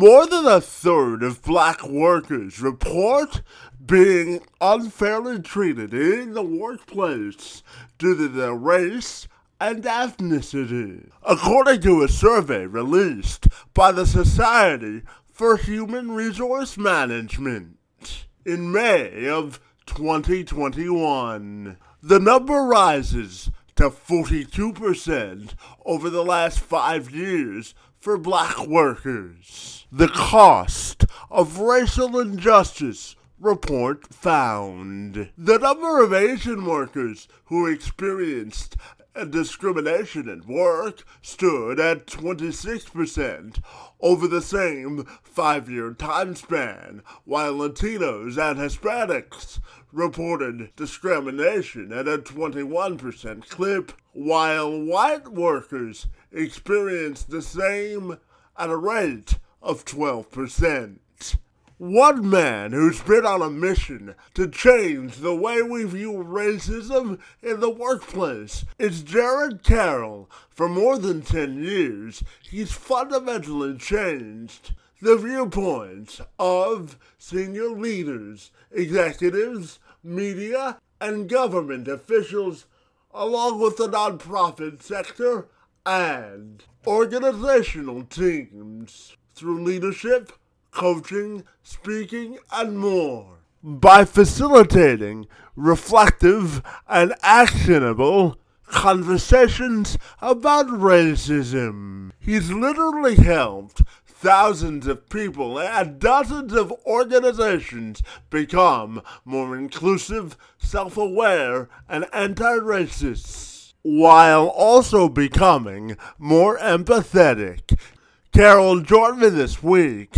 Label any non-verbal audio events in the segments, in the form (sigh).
More than a third of black workers report being unfairly treated in the workplace due to their race and ethnicity, according to a survey released by the Society for Human Resource Management in May of 2021. The number rises to 42% over the last five years for black workers. The cost of racial injustice report found. The number of Asian workers who experienced discrimination at work stood at 26% over the same five year time span, while Latinos and Hispanics reported discrimination at a 21% clip, while white workers experienced the same at a rate of 12%. One man who's been on a mission to change the way we view racism in the workplace is Jared Carroll. For more than 10 years, he's fundamentally changed the viewpoints of senior leaders, executives, media, and government officials, along with the nonprofit sector and organizational teams through leadership coaching, speaking, and more. By facilitating reflective and actionable conversations about racism, he's literally helped thousands of people and dozens of organizations become more inclusive, self aware, and anti racist, while also becoming more empathetic. Carroll joined me this week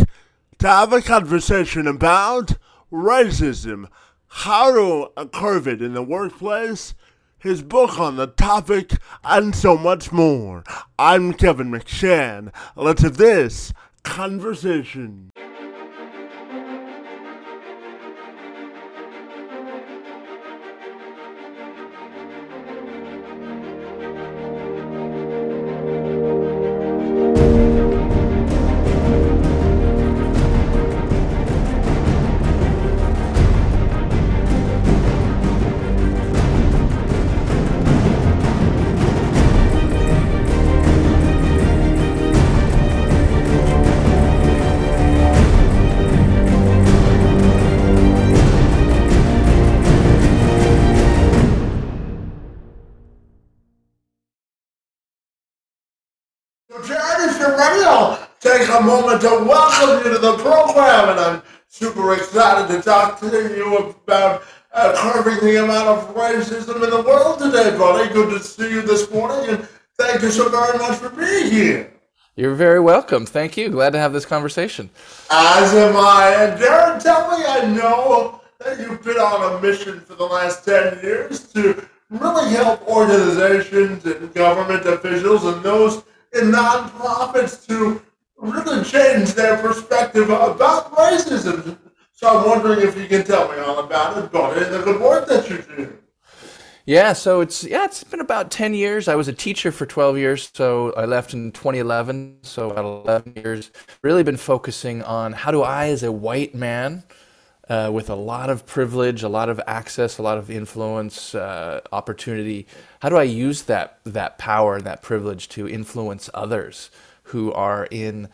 to have a conversation about racism, how to curb it in the workplace, his book on the topic, and so much more. I'm Kevin McShann. Let's have this conversation. Moment to welcome you to the program, and I'm super excited to talk to you about uh, curbing the amount of racism in the world today, buddy. Good to see you this morning, and thank you so very much for being here. You're very welcome. Thank you. Glad to have this conversation. As am I. And Darren, tell me, I know that you've been on a mission for the last 10 years to really help organizations and government officials and those in nonprofits to really changed their perspective about racism. So I'm wondering if you can tell me all about it, buddy, and the work that you do. Yeah, so it's yeah, it's been about ten years. I was a teacher for twelve years, so I left in 2011. So about eleven years. Really been focusing on how do I, as a white man, uh, with a lot of privilege, a lot of access, a lot of influence, uh, opportunity, how do I use that that power and that privilege to influence others? who are in,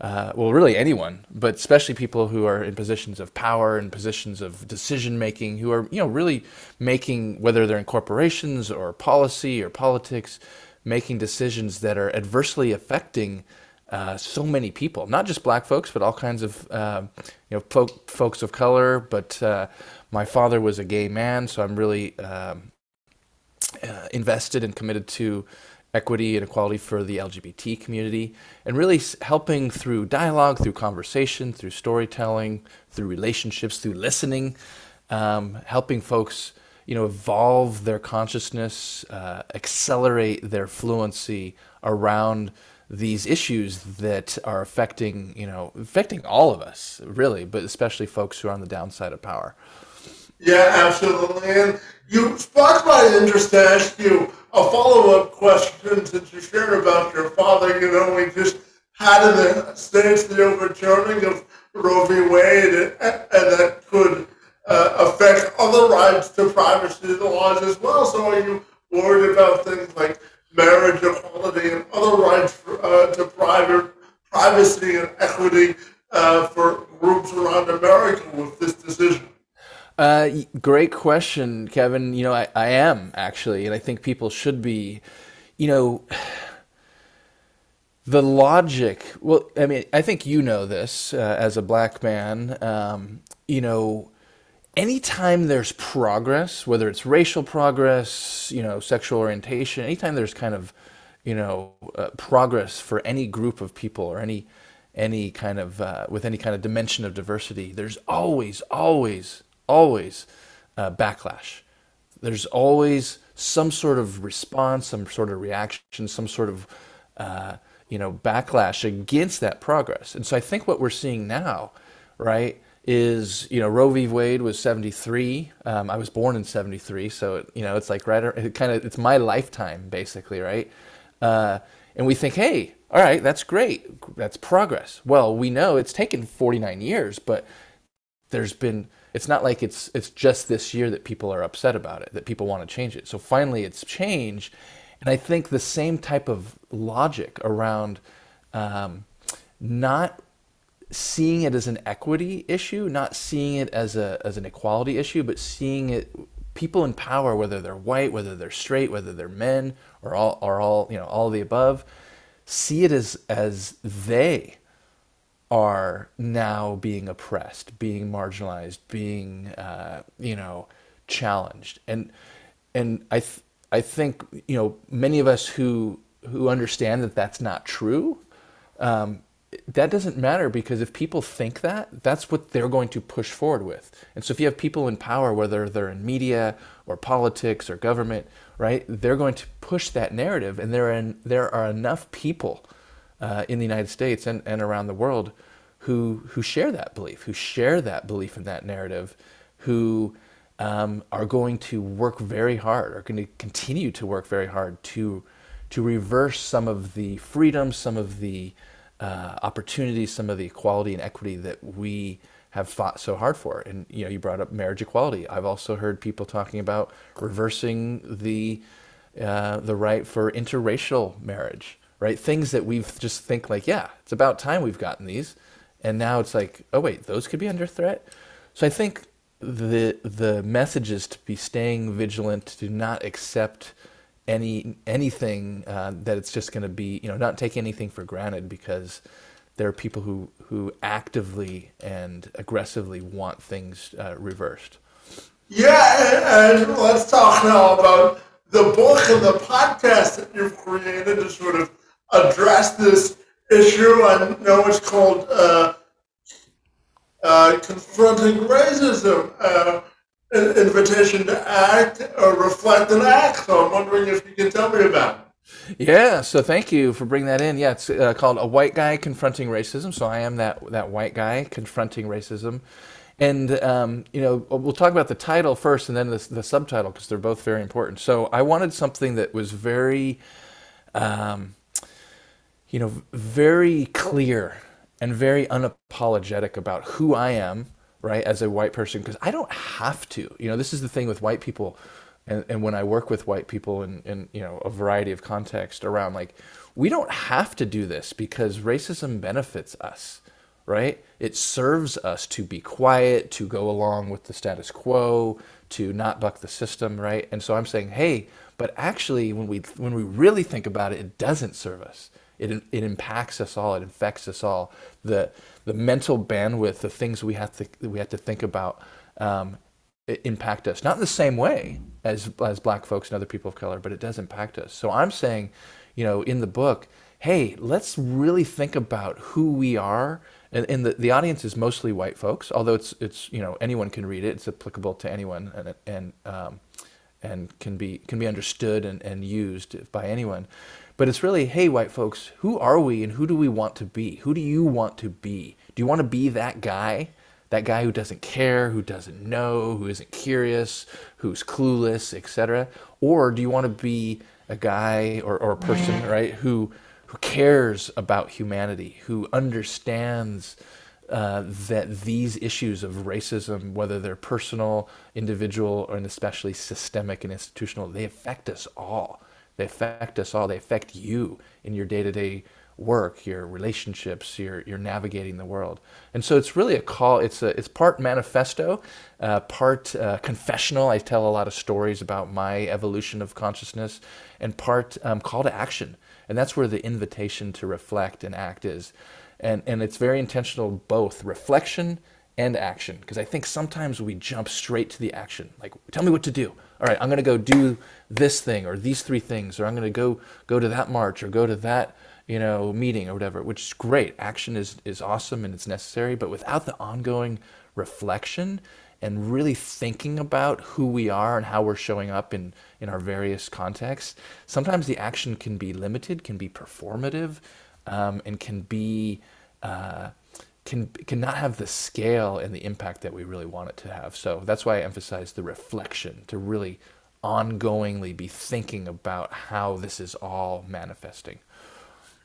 uh, well, really anyone, but especially people who are in positions of power and positions of decision making, who are, you know, really making, whether they're in corporations or policy or politics, making decisions that are adversely affecting uh, so many people, not just black folks, but all kinds of uh, you know folk, folks of color. But uh, my father was a gay man, so I'm really um, uh, invested and committed to equity and equality for the LGBT community, and really helping through dialogue, through conversation, through storytelling, through relationships, through listening, um, helping folks, you know, evolve their consciousness, uh, accelerate their fluency around these issues that are affecting, you know, affecting all of us, really, but especially folks who are on the downside of power. Yeah, absolutely. And you my interest to ask you a follow-up question since you shared about your father. You know, we just had in the states the overturning of Roe v. Wade, and, and that could uh, affect other rights to privacy laws as well. So are you worried about things like marriage equality and other rights for, uh, to private privacy and equity uh, for groups around America with this decision? Uh, great question, Kevin. You know, I, I am actually, and I think people should be. You know, (sighs) the logic. Well, I mean, I think you know this uh, as a black man. Um, you know, anytime there's progress, whether it's racial progress, you know, sexual orientation, anytime there's kind of, you know, uh, progress for any group of people or any any kind of uh, with any kind of dimension of diversity, there's always, always, always uh, backlash. There's always some sort of response, some sort of reaction, some sort of uh, you know backlash against that progress. And so I think what we're seeing now, right, is you know Roe v. Wade was 73. Um, I was born in 73, so it, you know it's like right, it kind of it's my lifetime basically, right? Uh, and we think, hey, all right, that's great, that's progress. Well, we know it's taken 49 years, but there's been it's not like it's it's just this year that people are upset about it, that people want to change it. So finally, it's changed, and I think the same type of logic around um, not seeing it as an equity issue, not seeing it as a as an equality issue, but seeing it people in power, whether they're white, whether they're straight, whether they're men, or all or all you know all the above, see it as as they are now being oppressed, being marginalized, being uh, you know challenged, and and I th- I think you know many of us who who understand that that's not true. Um, that doesn't matter because if people think that, that's what they're going to push forward with. And so if you have people in power, whether they're in media or politics or government, right, they're going to push that narrative. And there are, there are enough people uh, in the United States and, and around the world who, who share that belief, who share that belief in that narrative, who um, are going to work very hard, are going to continue to work very hard to, to reverse some of the freedoms, some of the uh, opportunities, some of the equality and equity that we have fought so hard for. And you know, you brought up marriage equality. I've also heard people talking about reversing the uh, the right for interracial marriage, right? Things that we've just think like, yeah, it's about time we've gotten these, and now it's like, oh wait, those could be under threat. So I think the the message is to be staying vigilant, to not accept any anything uh, that it's just going to be you know not take anything for granted because there are people who who actively and aggressively want things uh, reversed. Yeah, and let's talk now about the book and the podcast that you've created to sort of address this issue. I know it's called uh, uh Confronting Racism. Uh, invitation to act or reflect and act. So I'm wondering if you can tell me about it. Yeah, so thank you for bringing that in. Yeah, it's uh, called A White Guy Confronting Racism. So I am that, that white guy confronting racism. And, um, you know, we'll talk about the title first and then the, the subtitle because they're both very important. So I wanted something that was very, um, you know, very clear and very unapologetic about who I am right, as a white person, because I don't have to. You know, this is the thing with white people, and, and when I work with white people in, in you know a variety of context around like we don't have to do this because racism benefits us, right? It serves us to be quiet, to go along with the status quo, to not buck the system, right? And so I'm saying, hey, but actually, when we when we really think about it, it doesn't serve us. It it impacts us all. It infects us all. The the mental bandwidth, the things we have to we have to think about, um, impact us. Not in the same way as as black folks and other people of color, but it does impact us. So I'm saying, you know, in the book, hey, let's really think about who we are. And, and the, the audience is mostly white folks, although it's it's you know anyone can read it. It's applicable to anyone, and and um, and can be can be understood and, and used by anyone. But it's really, hey, white folks, who are we and who do we want to be? Who do you want to be? Do you want to be that guy? That guy who doesn't care, who doesn't know, who isn't curious, who's clueless, etc. Or do you want to be a guy or, or a person, right, who who cares about humanity, who understands uh, that these issues of racism, whether they're personal, individual, and especially systemic and institutional, they affect us all. They affect us all. They affect you in your day to day work, your relationships, your, your navigating the world. And so it's really a call. It's a, it's part manifesto, uh, part uh, confessional. I tell a lot of stories about my evolution of consciousness, and part um, call to action. And that's where the invitation to reflect and act is. And, and it's very intentional, both reflection and action. Because I think sometimes we jump straight to the action. Like, tell me what to do. All right, I'm going to go do this thing or these three things, or I'm going to go go to that march or go to that you know, meeting or whatever, which is great. Action is, is awesome and it's necessary, but without the ongoing reflection and really thinking about who we are and how we're showing up in, in our various contexts, sometimes the action can be limited, can be performative, um, and can be uh, can can not have the scale and the impact that we really want it to have. So that's why I emphasize the reflection to really ongoingly be thinking about how this is all manifesting.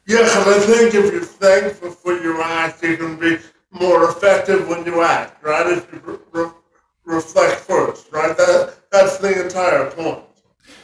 Yes, and I think if you're thankful for your act, you can be more effective when you act, right? If you re- reflect first, right? That that's the entire point.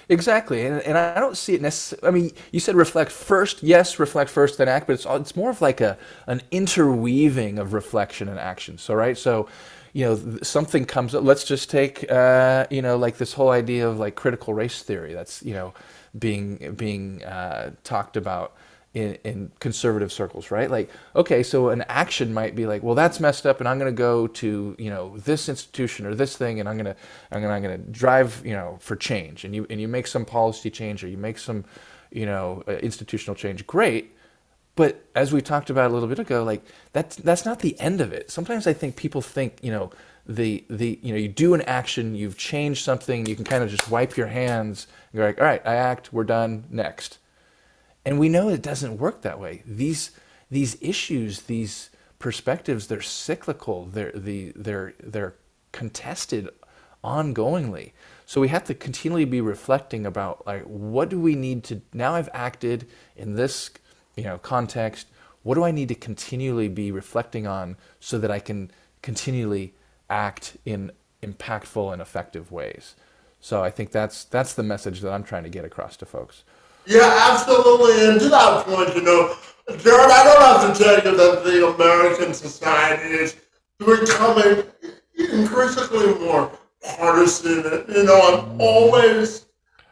Exactly, and, and I don't see it necessarily. I mean, you said reflect first. Yes, reflect first, then act. But it's it's more of like a an interweaving of reflection and action. So right, so you know something comes up. Let's just take uh, you know like this whole idea of like critical race theory. That's you know being being uh, talked about in, in conservative circles, right? Like, okay, so an action might be like, well, that's messed up, and I'm going to go to you know this institution or this thing, and I'm going to I'm going to drive you know for change, and you and you make some policy change or you make some you know uh, institutional change, great. But as we talked about a little bit ago, like that's that's not the end of it. Sometimes I think people think you know the the you know you do an action, you've changed something, you can kind of just wipe your hands. And you're like, all right, I act, we're done, next and we know it doesn't work that way. These these issues, these perspectives, they're cyclical. They're the they're they're contested ongoingly. So we have to continually be reflecting about like what do we need to now I've acted in this you know context. What do I need to continually be reflecting on so that I can continually act in impactful and effective ways? So I think that's that's the message that I'm trying to get across to folks. Yeah, absolutely. And to that point, you know, Jared, I don't have to tell you that the American society is becoming increasingly more partisan. You know, I'm always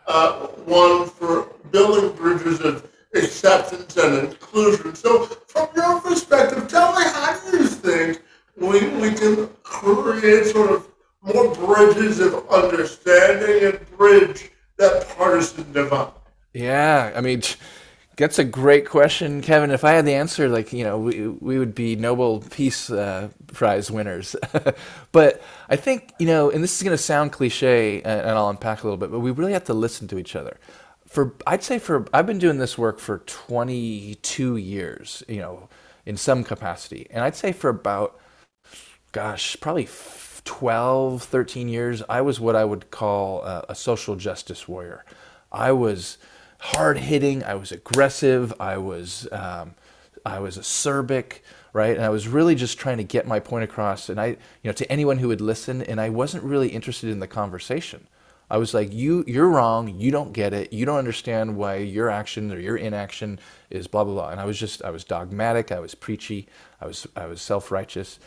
uh, one for building bridges of acceptance and inclusion. So, from your perspective, tell me how do you think we, we can create sort of more bridges of understanding and bridge that partisan divide? Yeah, I mean, that's a great question, Kevin. If I had the answer, like you know, we we would be Nobel Peace uh, Prize winners. (laughs) but I think you know, and this is going to sound cliche, and, and I'll unpack a little bit, but we really have to listen to each other. For I'd say for I've been doing this work for 22 years, you know, in some capacity, and I'd say for about, gosh, probably 12, 13 years, I was what I would call a, a social justice warrior. I was hard hitting. I was aggressive. I was um, I was acerbic, right? And I was really just trying to get my point across. And I, you know, to anyone who would listen, and I wasn't really interested in the conversation. I was like, you you're wrong. You don't get it. You don't understand why your action or your inaction is blah blah blah. And I was just I was dogmatic. I was preachy. I was I was self righteous.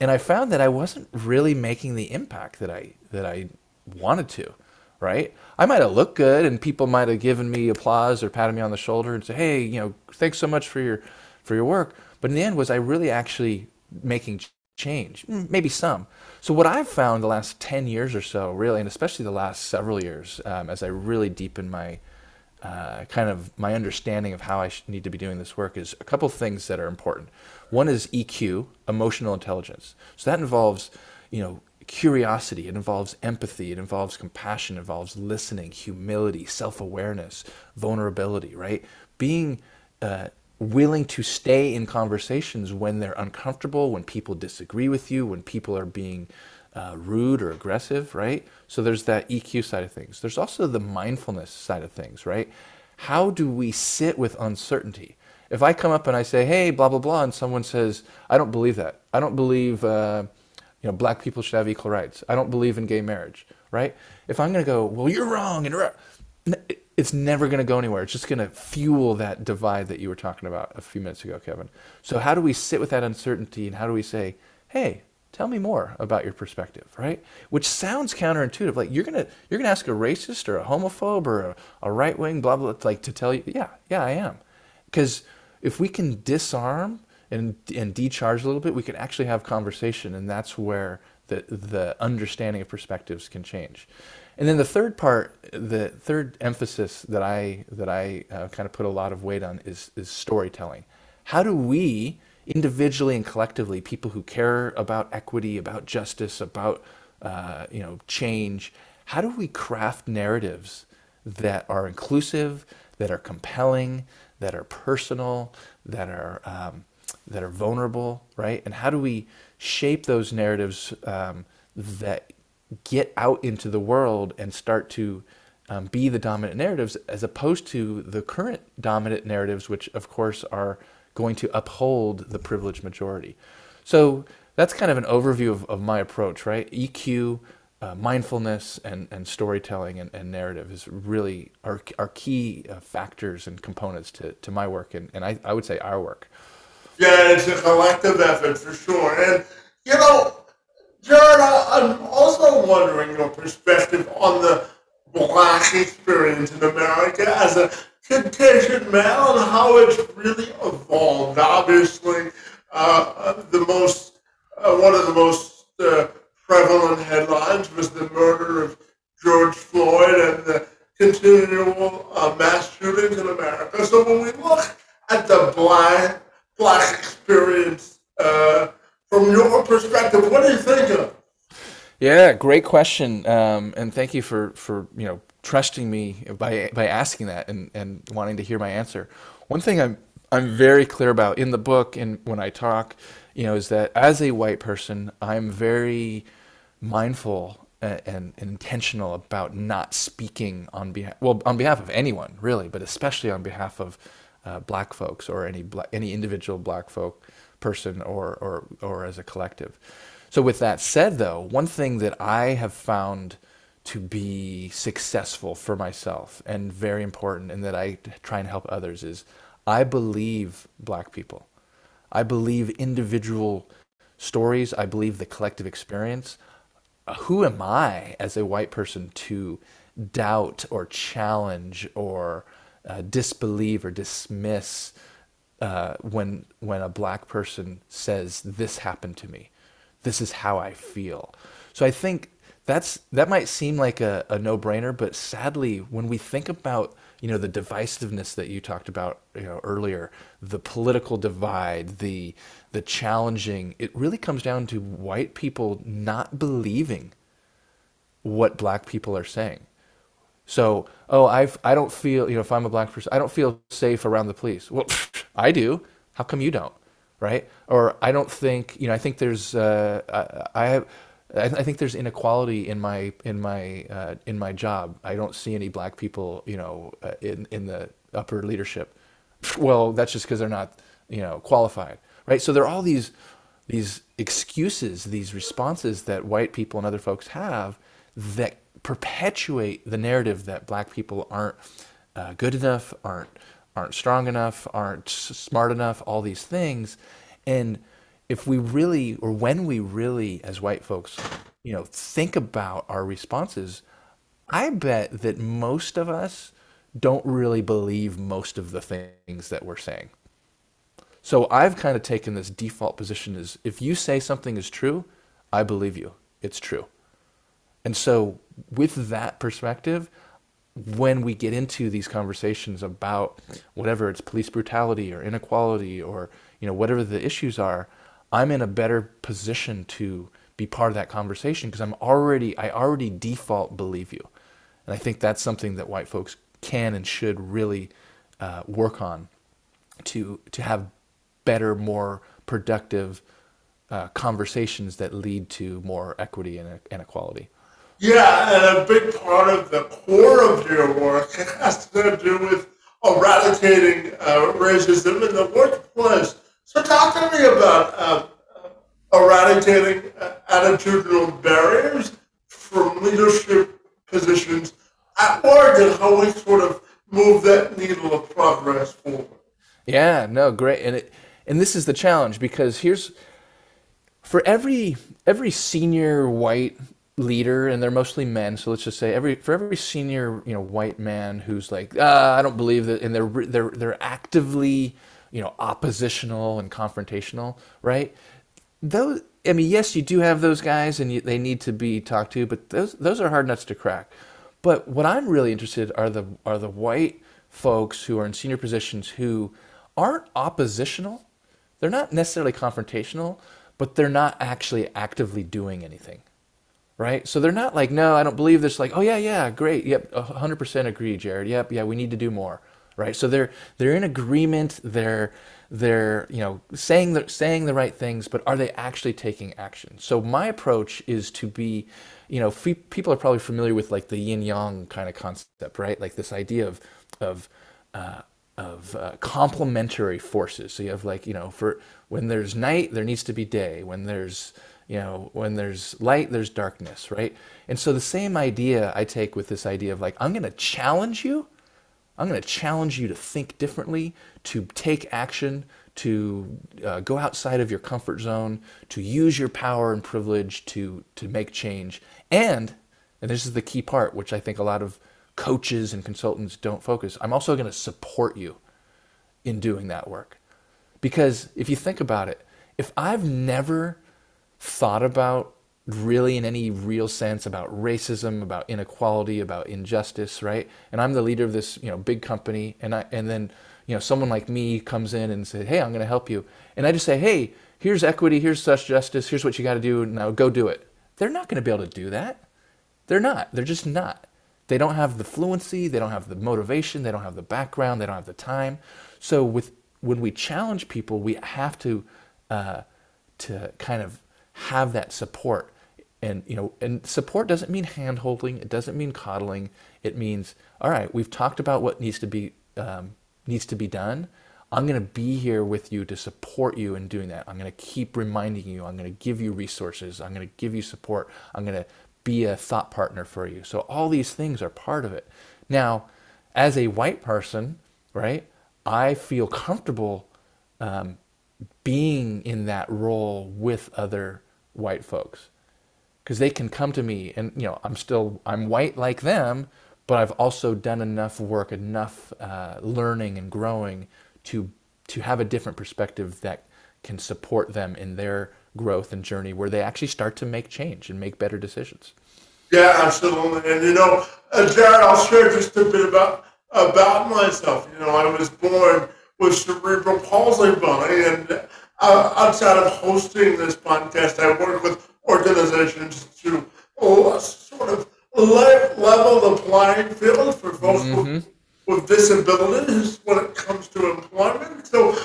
And I found that I wasn't really making the impact that I that I wanted to right? I might have looked good and people might have given me applause or patted me on the shoulder and said, "Hey, you know, thanks so much for your for your work." But in the end was I really actually making change? Maybe some. So what I've found the last 10 years or so, really, and especially the last several years, um, as I really deepen my uh, kind of my understanding of how I need to be doing this work is a couple things that are important. One is EQ, emotional intelligence. So that involves, you know, curiosity, it involves empathy, it involves compassion, it involves listening, humility, self awareness, vulnerability, right? Being uh, willing to stay in conversations when they're uncomfortable, when people disagree with you, when people are being uh, rude or aggressive, right? So there's that EQ side of things. There's also the mindfulness side of things, right? How do we sit with uncertainty? If I come up and I say, "Hey, blah blah blah," and someone says, "I don't believe that. I don't believe uh, you know black people should have equal rights. I don't believe in gay marriage." Right? If I'm going to go, "Well, you're wrong," and it's never going to go anywhere. It's just going to fuel that divide that you were talking about a few minutes ago, Kevin. So how do we sit with that uncertainty, and how do we say, "Hey, tell me more about your perspective right which sounds counterintuitive like you're gonna you're gonna ask a racist or a homophobe or a, a right-wing blah blah like to tell you yeah yeah i am because if we can disarm and and decharge a little bit we can actually have conversation and that's where the the understanding of perspectives can change. And then the third part the third emphasis that i that i uh, kind of put a lot of weight on is is storytelling. How do we individually and collectively, people who care about equity, about justice, about uh, you know change, how do we craft narratives that are inclusive, that are compelling, that are personal, that are um, that are vulnerable, right? And how do we shape those narratives um, that get out into the world and start to um, be the dominant narratives as opposed to the current dominant narratives, which of course are going to uphold the privileged majority. So that's kind of an overview of, of my approach, right? EQ, uh, mindfulness, and, and storytelling and, and narrative is really our, our key uh, factors and components to, to my work, and, and I, I would say our work. Yeah, it's a collective effort for sure. And, you know, Jared, I'm also wondering your perspective on the black experience in America as a Caucasian male and how it's really evolved. Obviously, uh, the most uh, one of the most uh, prevalent headlines was the murder of George Floyd and the continual uh, mass shootings in America. So when we look at the black black experience uh, from your perspective, what do you think of? Yeah, great question, um, and thank you for for you know trusting me by by asking that and, and wanting to hear my answer. One thing I'm I'm very clear about in the book and when I talk, you know, is that as a white person, I'm very mindful and, and, intentional about not speaking on behalf well on behalf of anyone really, but especially on behalf of uh, black folks or any black, any individual black folk person or or or as a collective. So with that said, though, one thing that I have found to be successful for myself and very important and that I try and help others is I believe black people. I believe individual stories. I believe the collective experience. Who am I as a white person to doubt or challenge or uh, disbelieve or dismiss uh, when when a black person says this happened to me, this is how I feel. So I think that's that might seem like a, a no-brainer but sadly when we think about you know the divisiveness that you talked about you know earlier the political divide the the challenging it really comes down to white people not believing what black people are saying so oh i i don't feel you know if i'm a black person i don't feel safe around the police well (laughs) i do how come you don't right or i don't think you know i think there's uh, I, I have I, I, think there's inequality in my in my uh, in my job. I don't see any black people, you know, uh, in in the upper leadership. Well, that's just because they're not, you know, qualified, right? So there are all these these excuses, these responses that white people and other folks have that perpetuate the narrative that black people aren't uh, good enough, aren't aren't strong enough, aren't smart enough, all these things, and if we really, or when we really, as white folks, you know, think about our responses, I bet that most of us don't really believe most of the things that we're saying. So I've kind of taken this default position is if you say something is true, I believe you. It's true. And so with that perspective, when we get into these conversations about whatever it's police brutality or inequality or you know whatever the issues are, I'm in a better position to be part of that conversation because I'm already I already default believe you, and I think that's something that white folks can and should really uh, work on to to have better, more productive uh, conversations that lead to more equity and, and equality. Yeah, and a big part of the core of your work has to do with eradicating uh, racism in the workplace. So talk to me about uh, eradicating attitudinal barriers from leadership positions at work and how we sort of move that needle of progress forward. Yeah, no, great. And it, and this is the challenge because here's for every every senior white leader and they're mostly men. So let's just say every for every senior you know white man who's like ah, i don't believe that and they're they're they're actively you know oppositional and confrontational right? Those i mean yes you do have those guys and you, they need to be talked to but those those are hard nuts to crack. But what i'm really interested are the are the white folks who are in senior positions who aren't oppositional. They're not necessarily confrontational but they're not actually actively doing anything right? So they're not like, no, I don't believe this. Like, oh yeah, yeah, great, yep, hundred percent agree, Jared. Yep, yeah, we need to do more, right? So they're they're in agreement. They're they're you know saying the saying the right things, but are they actually taking action? So my approach is to be, you know, people are probably familiar with like the yin yang kind of concept, right? Like this idea of of uh, of uh, complementary forces. So you have like you know for when there's night, there needs to be day. When there's you know, when there's light, there's darkness, right? And so the same idea I take with this idea of like, I'm going to challenge you. I'm going to challenge you to think differently, to take action, to uh, go outside of your comfort zone, to use your power and privilege to, to make change. And, and this is the key part, which I think a lot of coaches and consultants don't focus, I'm also going to support you in doing that work. Because if you think about it, if I've never thought about really in any real sense about racism, about inequality, about injustice, right? And I'm the leader of this, you know, big company, and I and then you know someone like me comes in and says, "Hey, I'm going to help you," and I just say, "Hey, here's equity, here's such justice, here's what you got to do. Now go do it." They're not going to be able to do that. They're not. They're just not. They don't have the fluency, they don't have the motivation, they don't have the background, they don't have the time. So with when we challenge people, we have to uh, to kind of have that support. And you know, and support doesn't mean hand holding. It doesn't mean coddling. It means, all right, we've talked about what needs to be um, needs to be done. I'm going to be here with you to support you in doing that. I'm going to keep reminding you. I'm going to give you resources. I'm going to give you support. I'm going to be a thought partner for you. So all these things are part of it. Now, as a white person, right, I feel comfortable um, being in that role with other white folks. Because they can come to me and you know i'm still i'm white like them but i've also done enough work enough uh, learning and growing to to have a different perspective that can support them in their growth and journey where they actually start to make change and make better decisions. Yeah absolutely. And you know uh, jared i'll share just a bit about about myself. You know i was born with cerebral palsy and uh, outside of hosting this podcast, I work with organizations to oh, sort of level the playing field for folks mm-hmm. with, with disabilities when it comes to employment. So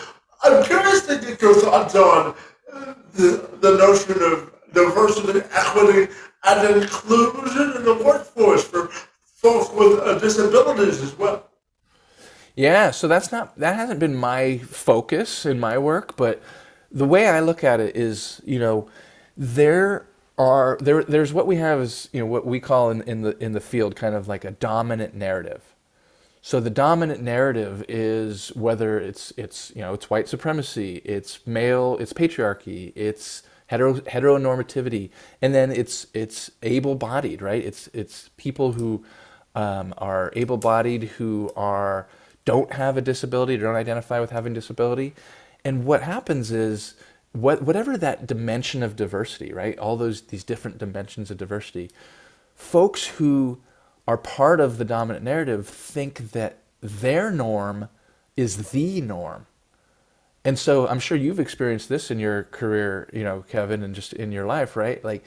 I'm curious to get your thoughts on uh, the, the notion of diversity, equity, and inclusion in the workforce for folks with uh, disabilities as well. Yeah, so that's not that hasn't been my focus in my work, but the way I look at it is, you know, there are there there's what we have is you know what we call in, in the in the field kind of like a dominant narrative. So the dominant narrative is whether it's it's you know it's white supremacy, it's male, it's patriarchy, it's hetero, heteronormativity, and then it's it's able-bodied, right? It's it's people who um, are able-bodied who are don't have a disability, don't identify with having disability, and what happens is what, whatever that dimension of diversity, right? All those these different dimensions of diversity, folks who are part of the dominant narrative think that their norm is the norm. And so I'm sure you've experienced this in your career, you know, Kevin, and just in your life, right? Like,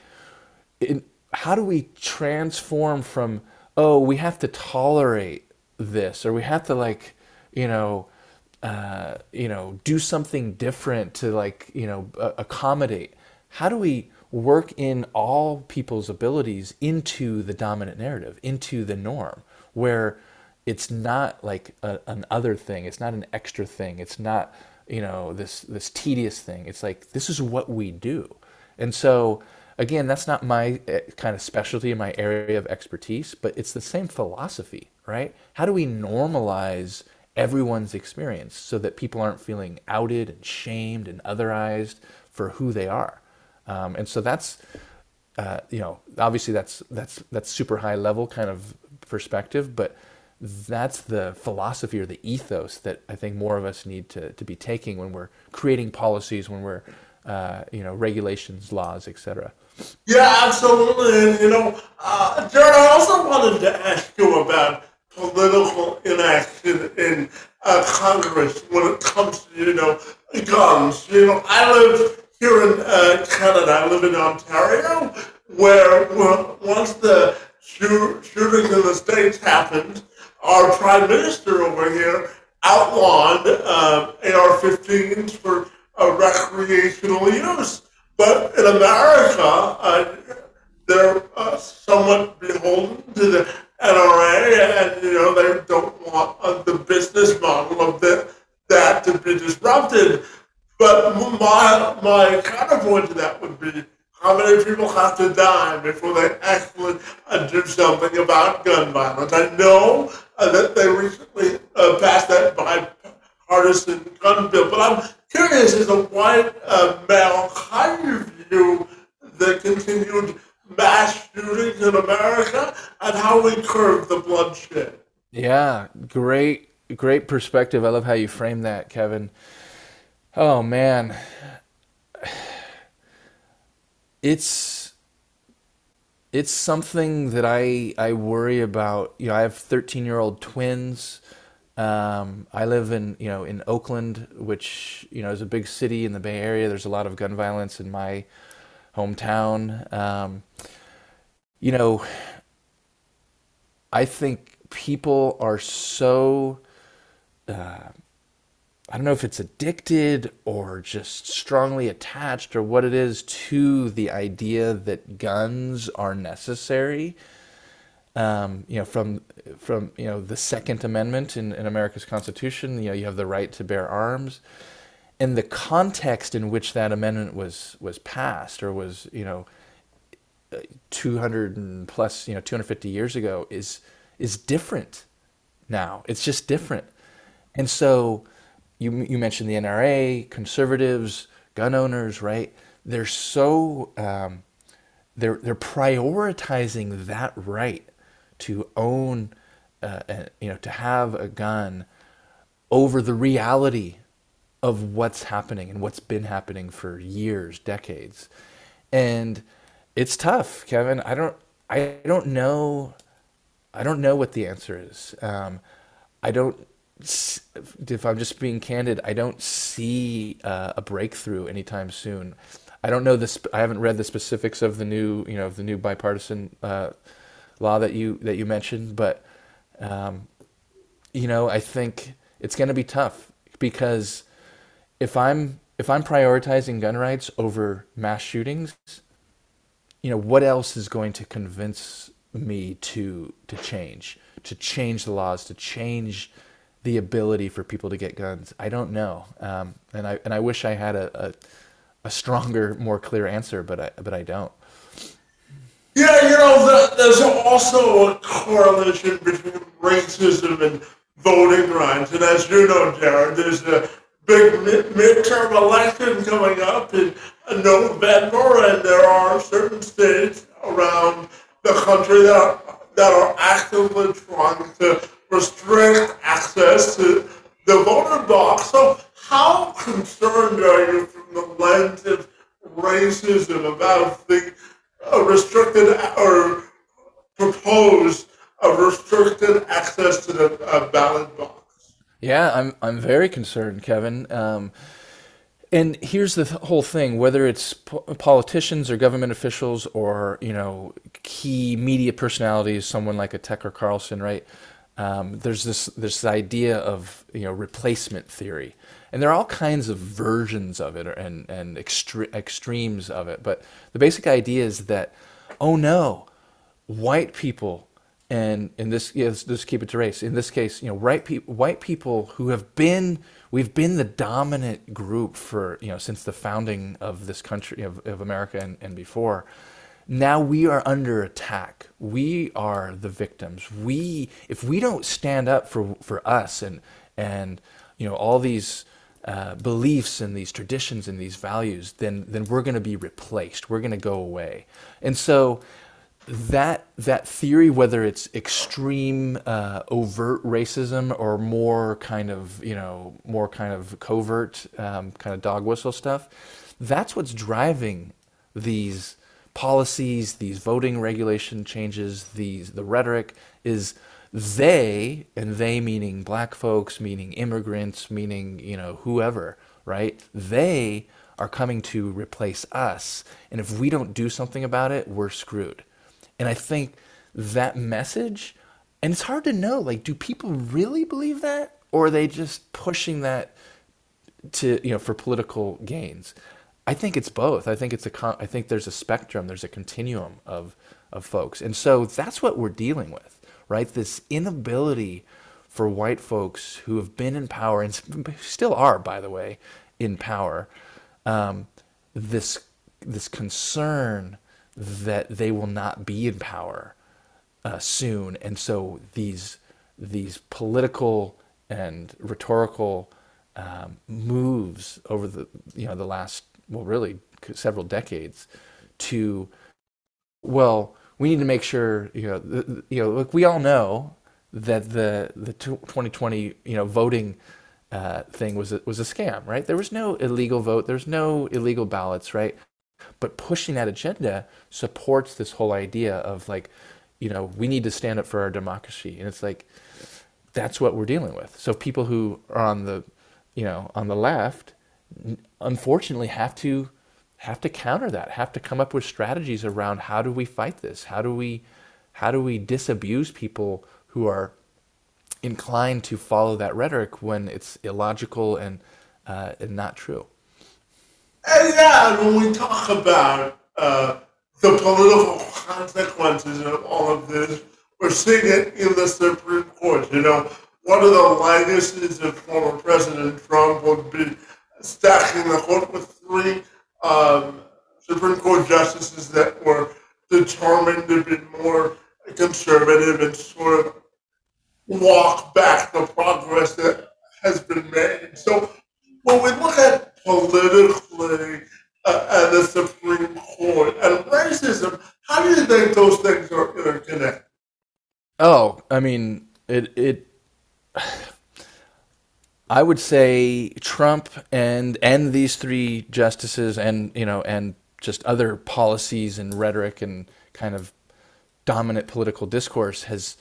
in, how do we transform from, oh, we have to tolerate this, or we have to, like, you know, uh, you know, do something different to like, you know, accommodate? How do we work in all people's abilities into the dominant narrative, into the norm, where it's not like a, an other thing. It's not an extra thing. It's not you know this this tedious thing. It's like this is what we do, and so again, that's not my eh, kind of specialty, in my area of expertise, but it's the same philosophy, right? How do we normalize everyone's experience so that people aren't feeling outed and shamed and otherized for who they are? Um, and so that's, uh, you know, obviously that's that's that's super high level kind of perspective, but that's the philosophy or the ethos that I think more of us need to, to be taking when we're creating policies, when we're, uh, you know, regulations, laws, etc. Yeah, absolutely. And, you know, uh, Jared, I also wanted to ask you about political inaction in uh, Congress when it comes to, you know, guns. You know, I live here in uh, Canada. I live in Ontario, where well, once the shoot, shootings in the States happened, our prime minister over here outlawed uh, AR-15s for uh, recreational use. But in America, uh, they're uh, somewhat beholden to the NRA, and you know they don't want uh, the business model of the, that to be disrupted. But my my counterpoint to that would be how many people have to die before they actually uh, do something about gun violence? I know uh, that they recently uh, passed that bipartisan gun bill, but I'm curious as a white uh, male, how you view the continued mass shootings in America and how we curb the bloodshed? Yeah, great, great perspective. I love how you frame that, Kevin. Oh man, it's it's something that I I worry about. You know, I have 13 year old twins. Um, I live in you know in Oakland, which you know is a big city in the Bay Area. There's a lot of gun violence in my hometown. Um, you know, I think people are so. Uh, I don't know if it's addicted or just strongly attached or what it is to the idea that guns are necessary um, you know, from from you know the Second Amendment in, in America's Constitution, you know, you have the right to bear arms, and the context in which that amendment was was passed or was you know, 200 and plus you know 250 years ago is is different now. It's just different, and so you you mentioned the NRA, conservatives, gun owners, right? They're so um, they're they're prioritizing that right to own, uh, you know, to have a gun over the reality of what's happening and what's been happening for years, decades. And it's tough, Kevin. I don't, I don't know, I don't know what the answer is. Um, I don't, if I'm just being candid, I don't see uh, a breakthrough anytime soon. I don't know this. I haven't read the specifics of the new, you know, of the new bipartisan uh, law that you that you mentioned, but um, you know, I think it's going to be tough because if I'm if I'm prioritizing gun rights over mass shootings, you know, what else is going to convince me to to change, to change the laws, to change the ability for people to get guns? I don't know, um, and I and I wish I had a, a, a stronger, more clear answer, but I but I don't. Yeah, you know, the, there's also a correlation between racism and voting rights. And as you know, Jared, there's a big mid- midterm election coming up in November, and there are certain states around the country that are, that are actively trying to restrict access to the voter box. So, how concerned are you from the lens of racism about the a restricted or proposed a restricted access to the uh, ballot box. Yeah, I'm I'm very concerned, Kevin. Um, and here's the th- whole thing: whether it's po- politicians or government officials or you know key media personalities, someone like a Tucker Carlson, right? Um, there's this this idea of you know replacement theory, and there are all kinds of versions of it and and extre- extremes of it. But the basic idea is that, oh no, white people and in this, yeah, let's just keep it to race. In this case, you know, white people, white people who have been, we've been the dominant group for, you know, since the founding of this country of, of America and, and before. Now we are under attack. We are the victims. We, if we don't stand up for for us and and you know all these uh, beliefs and these traditions and these values, then then we're going to be replaced. We're going to go away. And so that that theory, whether it's extreme uh, overt racism or more kind of you know more kind of covert um, kind of dog whistle stuff, that's what's driving these policies, these voting regulation changes, these the rhetoric is they and they meaning black folks, meaning immigrants, meaning you know whoever, right? They are coming to replace us, and if we don't do something about it, we're screwed. And I think that message, and it's hard to know, like, do people really believe that? Or are they just pushing that to, you know, for political gains? I think it's both. I think it's a, I think there's a spectrum, there's a continuum of, of folks. And so that's what we're dealing with, right? This inability for white folks who have been in power and still are, by the way, in power, um, this, this concern that they will not be in power uh, soon, and so these these political and rhetorical um, moves over the you know the last well really several decades to well we need to make sure you know the, you know look we all know that the the 2020 you know voting uh, thing was a, was a scam right? There was no illegal vote. There's no illegal ballots right but pushing that agenda supports this whole idea of like, you know, we need to stand up for our democracy. And it's like, that's what we're dealing with. So people who are on the, you know, on the left, unfortunately have to have to counter that, have to come up with strategies around how do we fight this? How do we how do we disabuse people who are inclined to follow that rhetoric when it's illogical and uh, and not true? And yeah, when we talk about uh, the political consequences of all of this, we're seeing it in the Supreme Court. You know, one of the legacies of former President Trump would be stacking the court with three um, Supreme Court justices that were determined to be more conservative and sort of walk back the progress that has been made. So when we look at politically uh, and the Supreme Court and racism, how do you think those things are interconnected? Oh, I mean, it it. (sighs) I would say Trump and and these three justices and you know and just other policies and rhetoric and kind of dominant political discourse has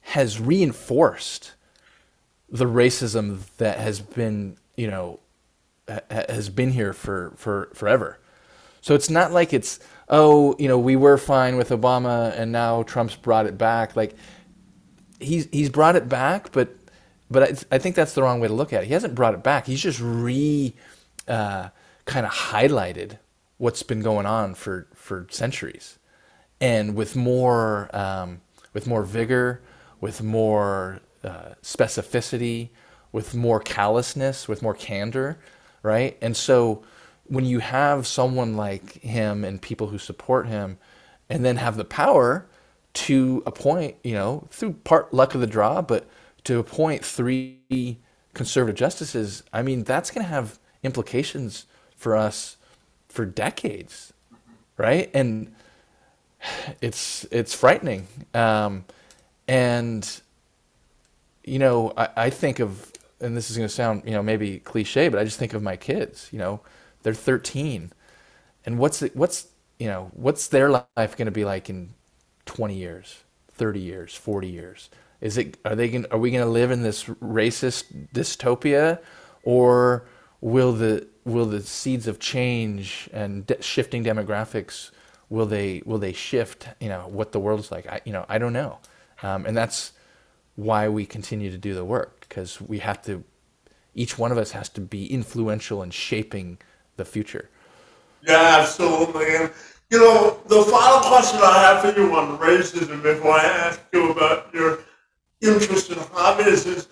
has reinforced the racism that has been you know has been here for, for forever. So it's not like it's oh you know we were fine with Obama and now Trump's brought it back. Like he's he's brought it back, but but I, I think that's the wrong way to look at it. He hasn't brought it back. He's just re uh, kind of highlighted what's been going on for for centuries, and with more um, with more vigor, with more uh, specificity, with more callousness, with more candor right? And so when you have someone like him and people who support him and then have the power to appoint, you know, through part luck of the draw, but to appoint three conservative justices, I mean, that's going to have implications for us for decades, right? And it's it's frightening. Um, and you know, I, I think of and this is going to sound, you know, maybe cliche, but I just think of my kids. You know, they're 13, and what's the, what's you know what's their life going to be like in 20 years, 30 years, 40 years? Is it are they going are we going to live in this racist dystopia, or will the will the seeds of change and de- shifting demographics will they will they shift you know what the world's like I you know I don't know um, and that's why we continue to do the work because we have to, each one of us has to be influential in shaping the future. Yeah, absolutely. And You know, the final question I have for you on racism before I ask you about your interest in hobbies is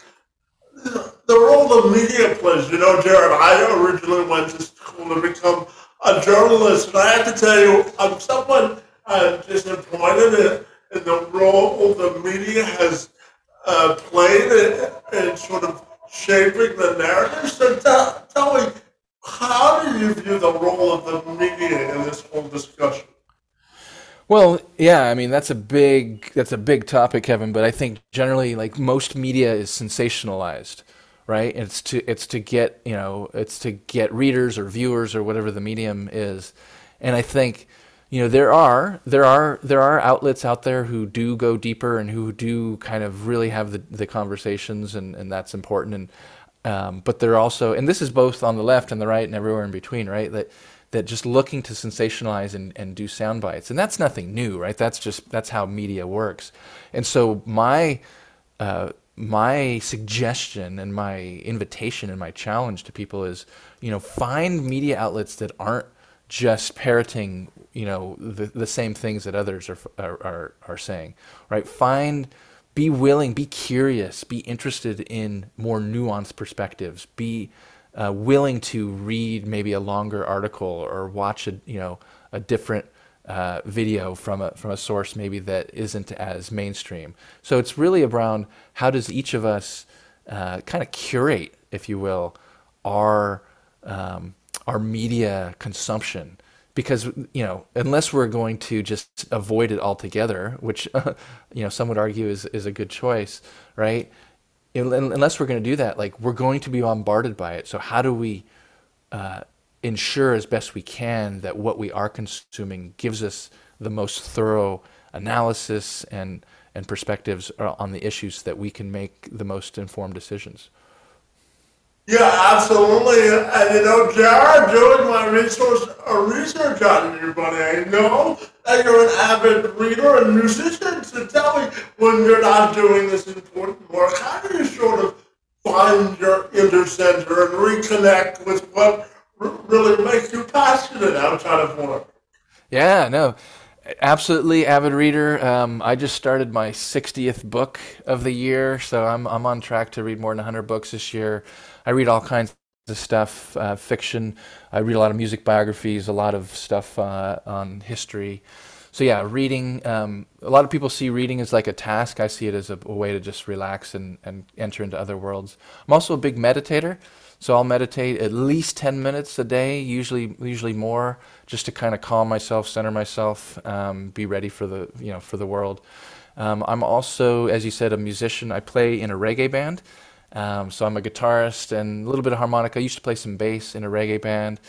the role the media plays. You know, Jared, I originally went to school to become a journalist, and I have to tell you, I'm somewhat uh, disappointed in, in the role the media has uh, played in sort of shaping the narrative. So tell, tell me, how do you view the role of the media in this whole discussion? Well, yeah, I mean that's a big that's a big topic, Kevin. But I think generally, like most media is sensationalized, right? It's to it's to get you know it's to get readers or viewers or whatever the medium is, and I think you know there are there are there are outlets out there who do go deeper and who do kind of really have the, the conversations and, and that's important. And um, but they're also and this is both on the left and the right and everywhere in between right? That that just looking to sensationalize and, and do sound bites. And that's nothing new right? That's just that's how media works. And so my uh, my suggestion and my invitation and my challenge to people is you know find media outlets that aren't just parroting you know the, the same things that others are, are are saying right? Find be willing be curious be interested in more nuanced perspectives. Be uh, willing to read maybe a longer article or watch a you know a different uh, video from a from a source maybe that isn't as mainstream. So it's really around how does each of us uh, kind of curate if you will our um, our media consumption. Because you know unless we're going to just avoid it altogether which uh, (laughs) you know some would argue is is a good choice right? Unless we're going to do that like we're going to be bombarded by it. So how do we uh, ensure as best we can that what we are consuming gives us the most thorough analysis and and perspectives on the issues that we can make the most informed decisions yeah, absolutely. And you know, Jared, doing my resource uh, research on you, buddy, I know that you're an avid reader and musician. So tell me, when you're not doing this important work, how do you sort of find your inner center and reconnect with what really makes you passionate outside of work? Yeah, no. Absolutely avid reader. Um, I just started my 60th book of the year, so I'm I'm on track to read more than 100 books this year. I read all kinds of stuff, uh, fiction. I read a lot of music biographies, a lot of stuff uh, on history. So yeah, reading. Um, a lot of people see reading as like a task. I see it as a, a, way to just relax and, and enter into other worlds. I'm also a big meditator, so I'll meditate at least 10 minutes a day, usually usually more, just to kind of calm myself, center myself, um, be ready for the you know for the world. Um, I'm also, as you said, a musician. I play in a reggae band. Um, so I'm a guitarist and a little bit of harmonica. I used to play some bass in a reggae band.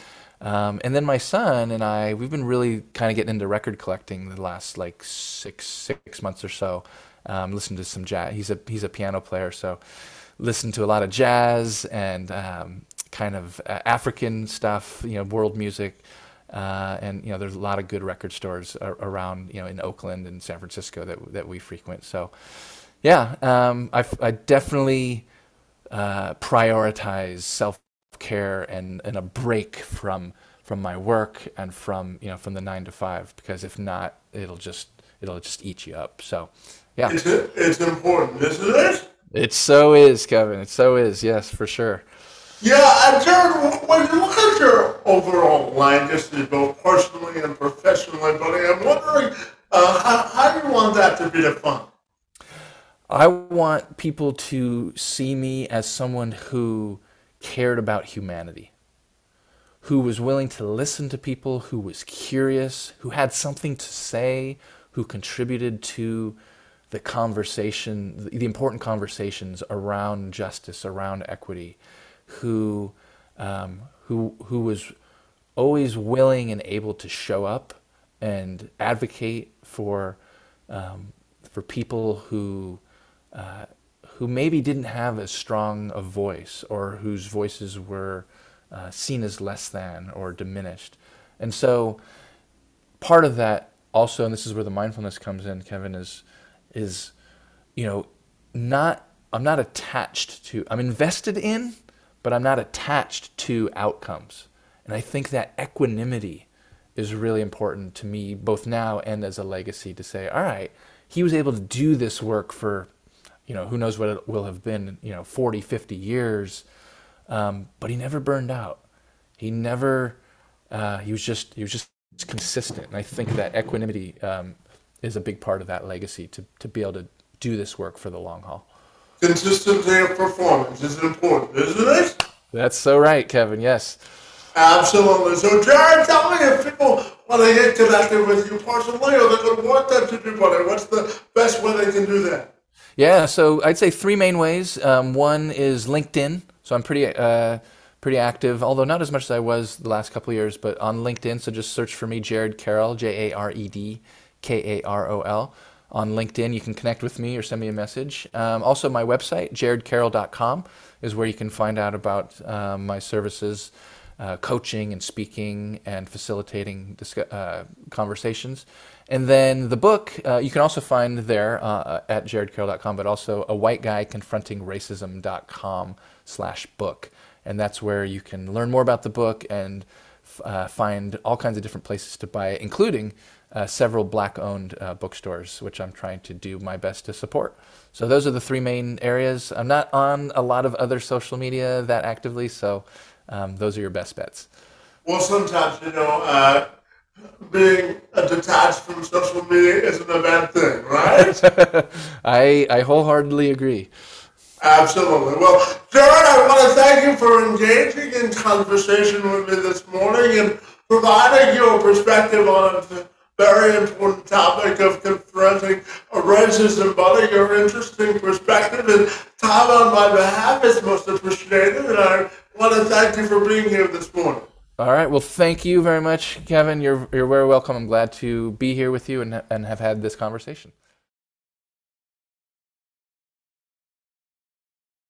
Um, and then my son and I, we've been really kind of getting into record collecting the last like six six months or so. Um, listen to some jazz. He's a he's a piano player, so listen to a lot of jazz and um, kind of uh, African stuff, you know, world music. Uh, and you know, there's a lot of good record stores around, you know, in Oakland and San Francisco that that we frequent. So, yeah, um, I definitely uh, prioritize self care and, and a break from from my work and from you know from the nine to five because if not it'll just it'll just eat you up. So yeah. It's, it's important. Isn't it? It so is kevin. It so is. Yes for sure. Yeah and jared when you look at your overall legacy both personally and professionally buddy i'm wondering uh, how, how do you want that to be defined I want people to see me as someone who cared about humanity, who was willing to listen to people, who was curious, who had something to say, who contributed to the conversation, the important conversations around justice, around equity, who, um, who, who was always willing and able to show up and advocate for, um, for people who uh, who maybe didn't have as strong a voice or whose voices were uh, seen as less than or diminished. And so part of that also, and this is where the mindfulness comes in, Kevin, is is you know not I'm not attached to I'm invested in, but I'm not attached to outcomes. And I think that equanimity is really important to me, both now and as a legacy, to say, all right, he was able to do this work for, you know, who knows what it will have been, you know, 40, 50 years, um, but he never burned out. He never, uh, he was just, he was just consistent. And I think that equanimity um, is a big part of that legacy to, to be able to do this work for the long haul. Consistency of performance is important, isn't it? That's so right, Kevin. Yes. Absolutely. So, Jared, tell me if people want to get connected with you personally or they want that to do better, what's the best way they can do that? Yeah, so I'd say three main ways. Um, one is LinkedIn. So I'm pretty uh, pretty active, although not as much as I was the last couple years, but on LinkedIn. So just search for me, Jared Carroll, J A R E D K A R O L. On LinkedIn, you can connect with me or send me a message. Um, also, my website, jaredcarroll.com, is where you can find out about um, my services uh, coaching and speaking and facilitating uh, conversations. And then the book uh, you can also find there uh, at jaredcarroll.com, but also a white guy confronting racism.com slash book. And that's where you can learn more about the book and uh, find all kinds of different places to buy it, including uh, several black owned bookstores, which I'm trying to do my best to support. So those are the three main areas. I'm not on a lot of other social media that actively, so um, those are your best bets. Well, sometimes, you know, uh, (laughs) being detached from social media isn't a bad thing, right? (laughs) I, I wholeheartedly agree. Absolutely. Well, Jared, I want to thank you for engaging in conversation with me this morning and providing your perspective on a very important topic of confronting racism. Buddy, your interesting perspective and time on my behalf is most appreciated, and I want to thank you for being here this morning. All right. Well, thank you very much, Kevin. You're, you're very welcome. I'm glad to be here with you and, and have had this conversation.